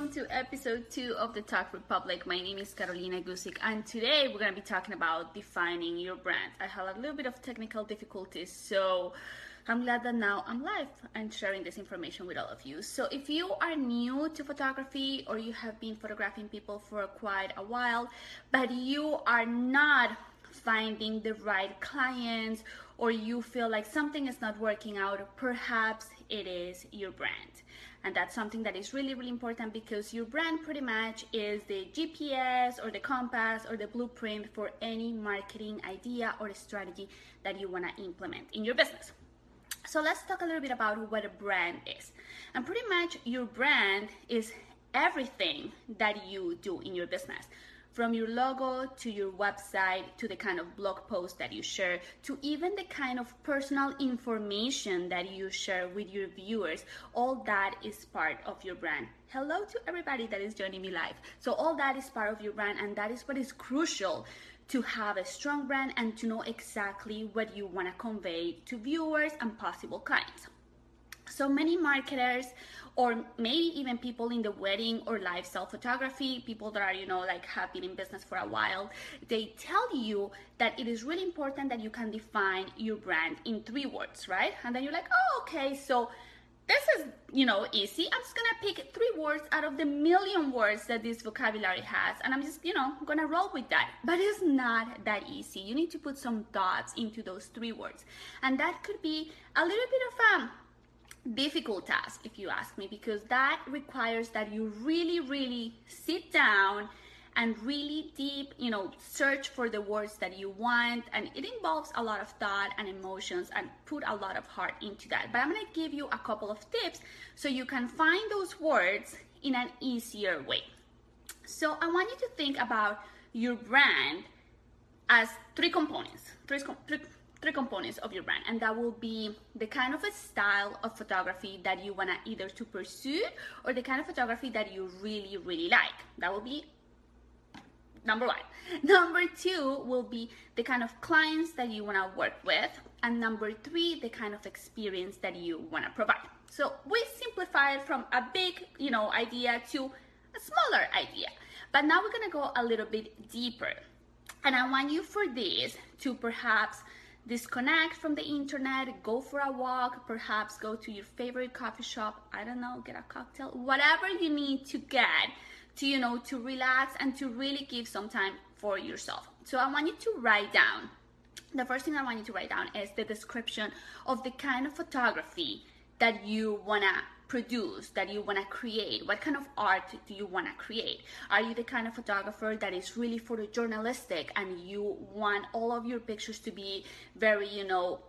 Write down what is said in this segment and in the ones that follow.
Welcome to episode 2 of the Tog Republic. My name is Carolina Guzik and today we're going to be talking about defining your brand. I had a little bit of technical difficulties, so I'm glad that now I'm live and sharing this information with all of you. So if you are new to photography or you have been photographing people for quite a while, but you are not finding the right clients or you feel like something is not working out, perhaps it is your brand and that's something that is really really important because your brand pretty much is the GPS or the compass or the blueprint for any marketing idea or strategy that you want to implement in your business. So let's talk a little bit about what a brand is. And pretty much your brand is everything that you do in your business from your logo to your website to the kind of blog post that you share to even the kind of personal information that you share with your viewers. All that is part of your brand. Hello to everybody that is joining me live. So all that is part of your brand and that is what is crucial to have a strong brand and to know exactly what you want to convey to viewers and possible clients. So many marketers or maybe even people in the wedding or lifestyle photography, people that are, you know, like have been in business for a while, they tell you that it is really important that you can define your brand in three words, right? And then you're like, oh, okay, so this is, you know, easy. I'm just gonna pick three words out of the million words that this vocabulary has, and I'm just, you know, gonna roll with that. But it's not that easy. You need to put some thoughts into those three words, and that could be a little bit of um difficult task if you ask me because that requires that you really really sit down and really deep you know search for the words that you want. And it involves a lot of thought and emotions and put a lot of heart into that. But i'm going to give you a couple of tips so you can find those words in an easier way. So i want you to think about your brand as three components three, three three components of your brand and that will be the kind of a style of photography that you want to either to pursue or the kind of photography that you really really like. That will be number one. Number two will be the kind of clients that you want to work with and number three the kind of experience that you want to provide. So we simplified from a big you know idea to a smaller idea. But now we're going to go a little bit deeper and i want you for this to perhaps disconnect from the internet, go for a walk, perhaps go to your favorite coffee shop, I don't know, get a cocktail, whatever you need to get to, you know, to relax and to really give some time for yourself. So I want you to write down. The first thing I want you to write down is the description of the kind of photography that you want to produce that you want to create? What kind of art do you want to create? Are you the kind of photographer that is really photojournalistic and you want all of your pictures to be very you know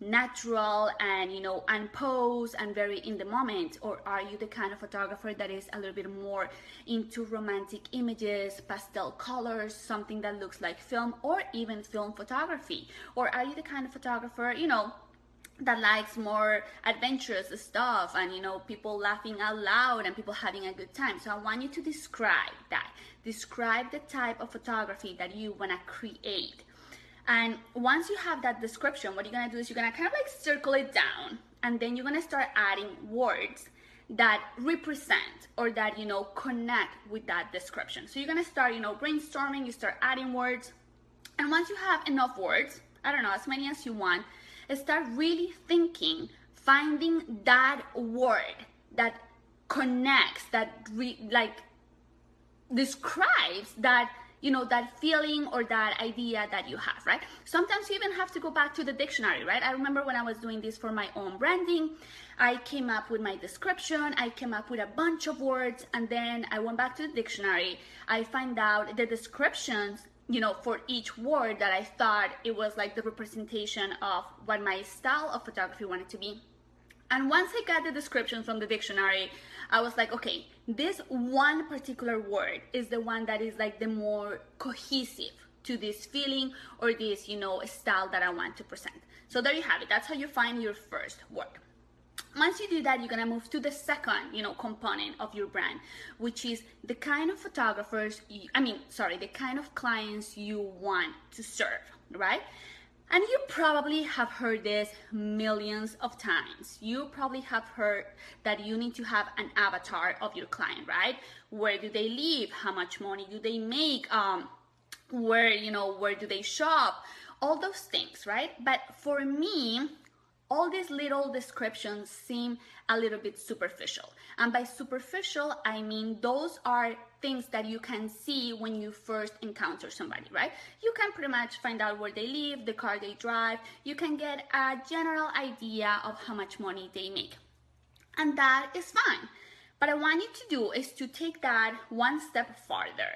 natural and you know unposed and very in the moment? Or are you the kind of photographer that is a little bit more into romantic images pastel colors something that looks like film or even film photography? Or are you the kind of photographer you know that likes more adventurous stuff and you know people laughing out loud and people having a good time. So i want you to describe that. Describe the type of photography that you want to create. And once you have that description, what you're gonna do is you're gonna kind of like circle it down and then you're gonna start adding words that represent or that you know connect with that description. So you're gonna start, you know, brainstorming, you start adding words, and once you have enough words, I don't know, as many as you want, start really thinking, finding that word that connects, that re- like describes that you know that feeling or that idea that you have right? Sometimes you even have to go back to the dictionary right? I remember when i was doing this for my own branding i came up with my description i came up with a bunch of words and then i went back to the dictionary. I find out the descriptions you know for each word that i thought it was like the representation of what my style of photography wanted to be and once I got the description from the dictionary, I was like, okay, this one particular word is the one that is like the more cohesive to this feeling or this, you know, style that I want to present. So there you have it. That's how you find your first word. Once you do that, you're gonna move to the second, you know, component of your brand, which is the kind of photographers, you, I mean, sorry, the kind of clients you want to serve, right? And you probably have heard this millions of times. You probably have heard that you need to have an avatar of your client, right? Where do they live? How much money do they make? Um, where, you know, where do they shop? All those things, right? But for me, all these little descriptions seem a little bit superficial. And by superficial, I mean those are things that you can see when you first encounter somebody, right? You can pretty much find out where they live, the car they drive. You can get a general idea of how much money they make. And that is fine. But I want you to do is to take that one step farther.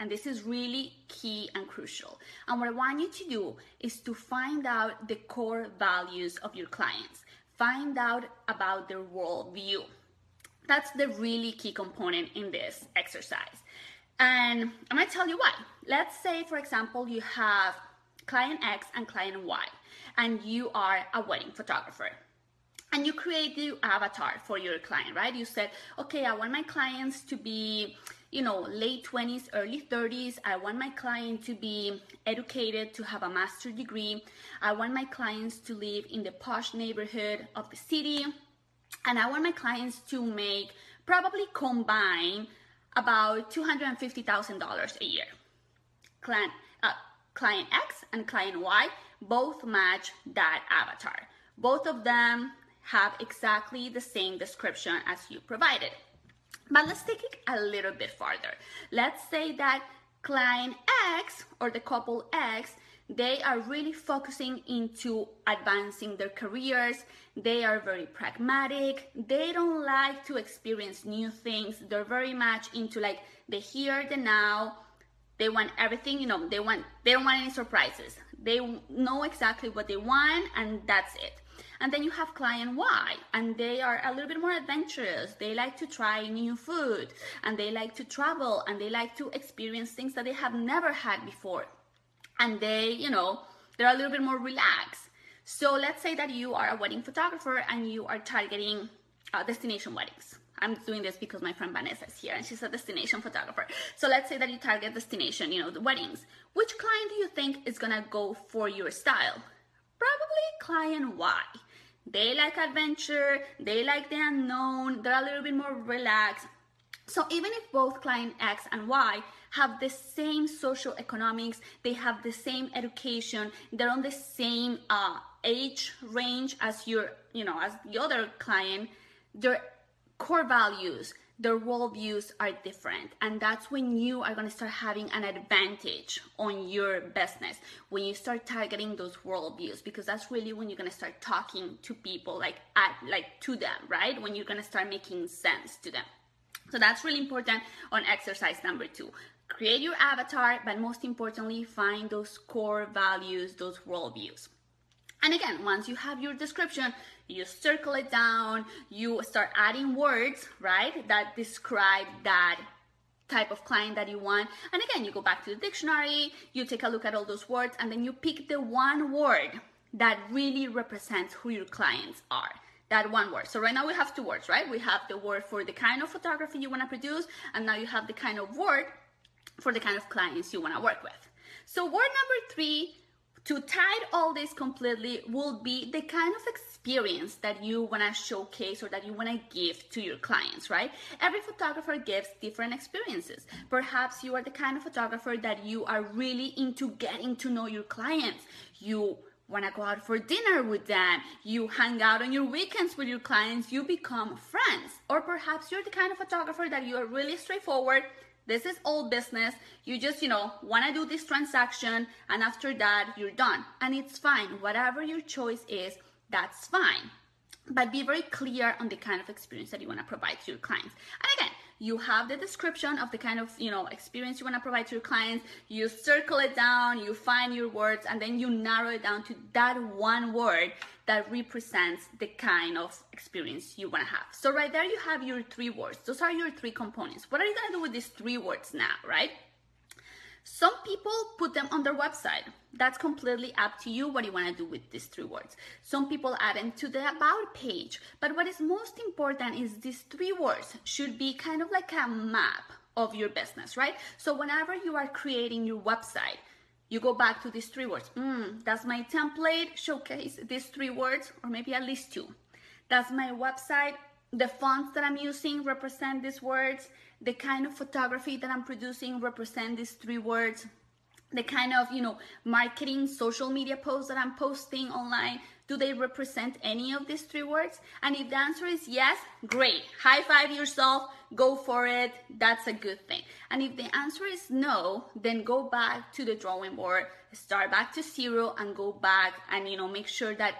And this is really key and crucial. And what I want you to do is to find out the core values of your clients. Find out about their worldview. That's the really key component in this exercise. And I'm gonna tell you why. Let's say, for example, you have client X and client Y, and you are a wedding photographer. And you create the avatar for your client, right? You said, okay, I want my clients to be, you know, late 20s, early 30s. I want my client to be educated, to have a master degree. I want my clients to live in the posh neighborhood of the city and I want my clients to make probably combine about $250,000 a year. Client, uh, client X and client Y both match that avatar. Both of them have exactly the same description as you provided. But let's take it a little bit farther. Let's say that client X or the couple X they are really focusing into advancing their careers. They are very pragmatic. They don't like to experience new things. They're very much into like the here the now. They want everything you know they want they don't want any surprises. They know exactly what they want and that's it and then you have client Y, and they are a little bit more adventurous. They like to try new food, and they like to travel, and they like to experience things that they have never had before and they, you know, they're a little bit more relaxed. So let's say that you are a wedding photographer and you are targeting uh, destination weddings. I'm doing this because my friend Vanessa is here and she's a destination photographer. So let's say that you target destination, you know, the weddings. Which client do you think is gonna go for your style? Probably client Y. They like adventure, they like the unknown, they're a little bit more relaxed. So even if both client X and Y have the same social economics, they have the same education, they're on the same uh, age range as your, you know, as the other client, their core values, their worldviews are different. And that's when you are gonna start having an advantage on your business, when you start targeting those worldviews, because that's really when you're gonna start talking to people like at like to them, right? When you're gonna start making sense to them. So that's really important on exercise number two. Create your avatar, but most importantly, find those core values, those worldviews. And again, once you have your description, you circle it down, you start adding words, right, that describe that type of client that you want. And again, you go back to the dictionary, you take a look at all those words, and then you pick the one word that really represents who your clients are that one word. So right now we have two words, right? We have the word for the kind of photography you want to produce, and now you have the kind of word for the kind of clients you want to work with. So word number three To tie all this completely will be the kind of experience that you want to showcase or that you want to give to your clients, right? Every photographer gives different experiences. Perhaps you are the kind of photographer that you are really into getting to know your clients. You want to go out for dinner with them, you hang out on your weekends with your clients, you become friends. Or perhaps you're the kind of photographer that you are really straightforward this is all business. You just, you know, want to do this transaction and after that you're done. And it's fine. Whatever your choice is, that's fine. But be very clear on the kind of experience that you want to provide to your clients. And again, you have the description of the kind of you know experience you want to provide to your clients. You circle it down you find your words and then you narrow it down to that one word that represents the kind of experience you want to have. So right there you have your three words. Those are your three components. What are you going to do with these three words now right some people put them on their website. That's completely up to you what you want to do with these three words. Some people add them to the about page. But what is most important is these three words should be kind of like a map of your business, right? So whenever you are creating your website, you go back to these three words. Mm, does my template showcase these three words or maybe at least two? Does my website, the fonts that I'm using represent these words? The kind of photography that I'm producing represent these three words, the kind of, you know, marketing social media posts that I'm posting online, do they represent any of these three words? And if the answer is yes, great. High five yourself, go for it. That's a good thing. And if the answer is no, then go back to the drawing board, start back to zero and go back and, you know, make sure that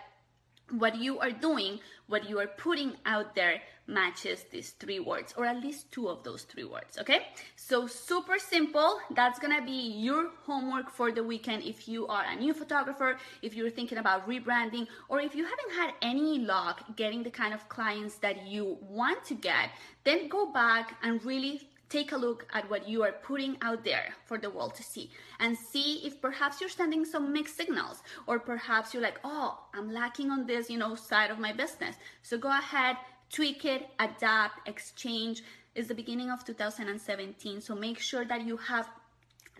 what you are doing, what you are putting out there matches these three words or at least two of those three words okay? So super simple. That's gonna be your homework for the weekend if you are a new photographer if you're thinking about rebranding or if you haven't had any luck getting the kind of clients that you want to get then go back and really take a look at what you are putting out there for the world to see and see if perhaps you're sending some mixed signals or perhaps you're like oh i'm lacking on this you know side of my business. So go ahead tweak it adapt exchange. Is the beginning of 2017 so make sure that you have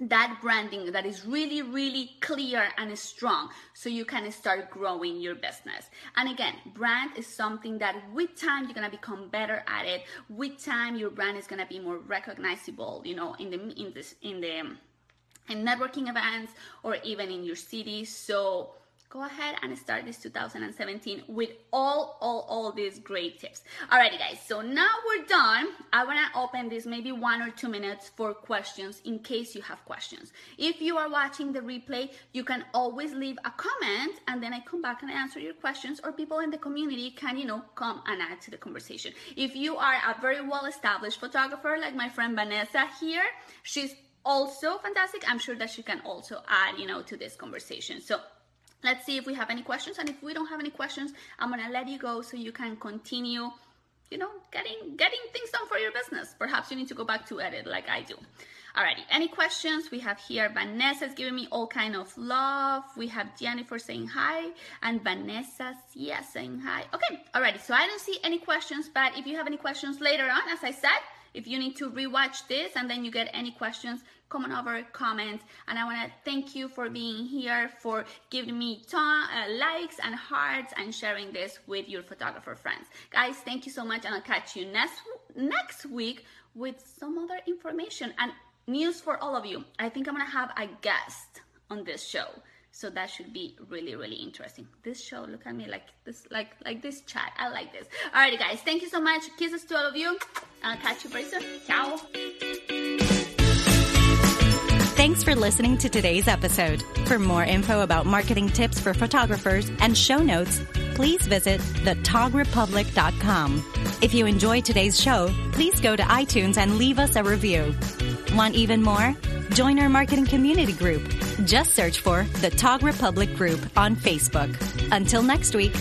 that branding that is really, really clear and strong so you can start growing your business. And again, brand is something that with time you're gonna become better at it. With time, your brand is gonna be more recognizable, you know, in the in this in the in networking events or even in your city. So go ahead and start this 2017 with all all all these great tips. Alrighty guys so now we're done. I want to open this maybe one or two minutes for questions in case you have questions. If you are watching the replay you can always leave a comment and then i come back and answer your questions or people in the community can you know come and add to the conversation. If you are a very well established photographer like my friend vanessa here she's also fantastic. I'm sure that she can also add you know to this conversation. So Let's see if we have any questions. And if we don't have any questions, I'm gonna let you go so you can continue, you know, getting getting things done for your business. Perhaps you need to go back to edit like I do. Alrighty, any questions? We have here Vanessa's giving me all kind of love. We have Jennifer saying hi and Vanessa yes saying hi. Okay, alrighty. So I don't see any questions, but if you have any questions later on, as I said, if you need to rewatch this and then you get any questions, come on over, comment. And I want to thank you for being here, for giving me ton, uh, likes and hearts and sharing this with your photographer friends. Guys, thank you so much. And I'll catch you next, next week with some other information and news for all of you. I think I'm going to have a guest on this show so that should be really really interesting this show look at me like this like like this chat i like this alrighty guys thank you so much kisses to all of you i'll catch you very soon ciao Thanks for listening to today's episode. For more info about marketing tips for photographers and show notes, please visit thetogrepublic.com. If you enjoyed today's show, please go to iTunes and leave us a review. Want even more? Join our marketing community group. Just search for the Tog Republic Group on Facebook. Until next week.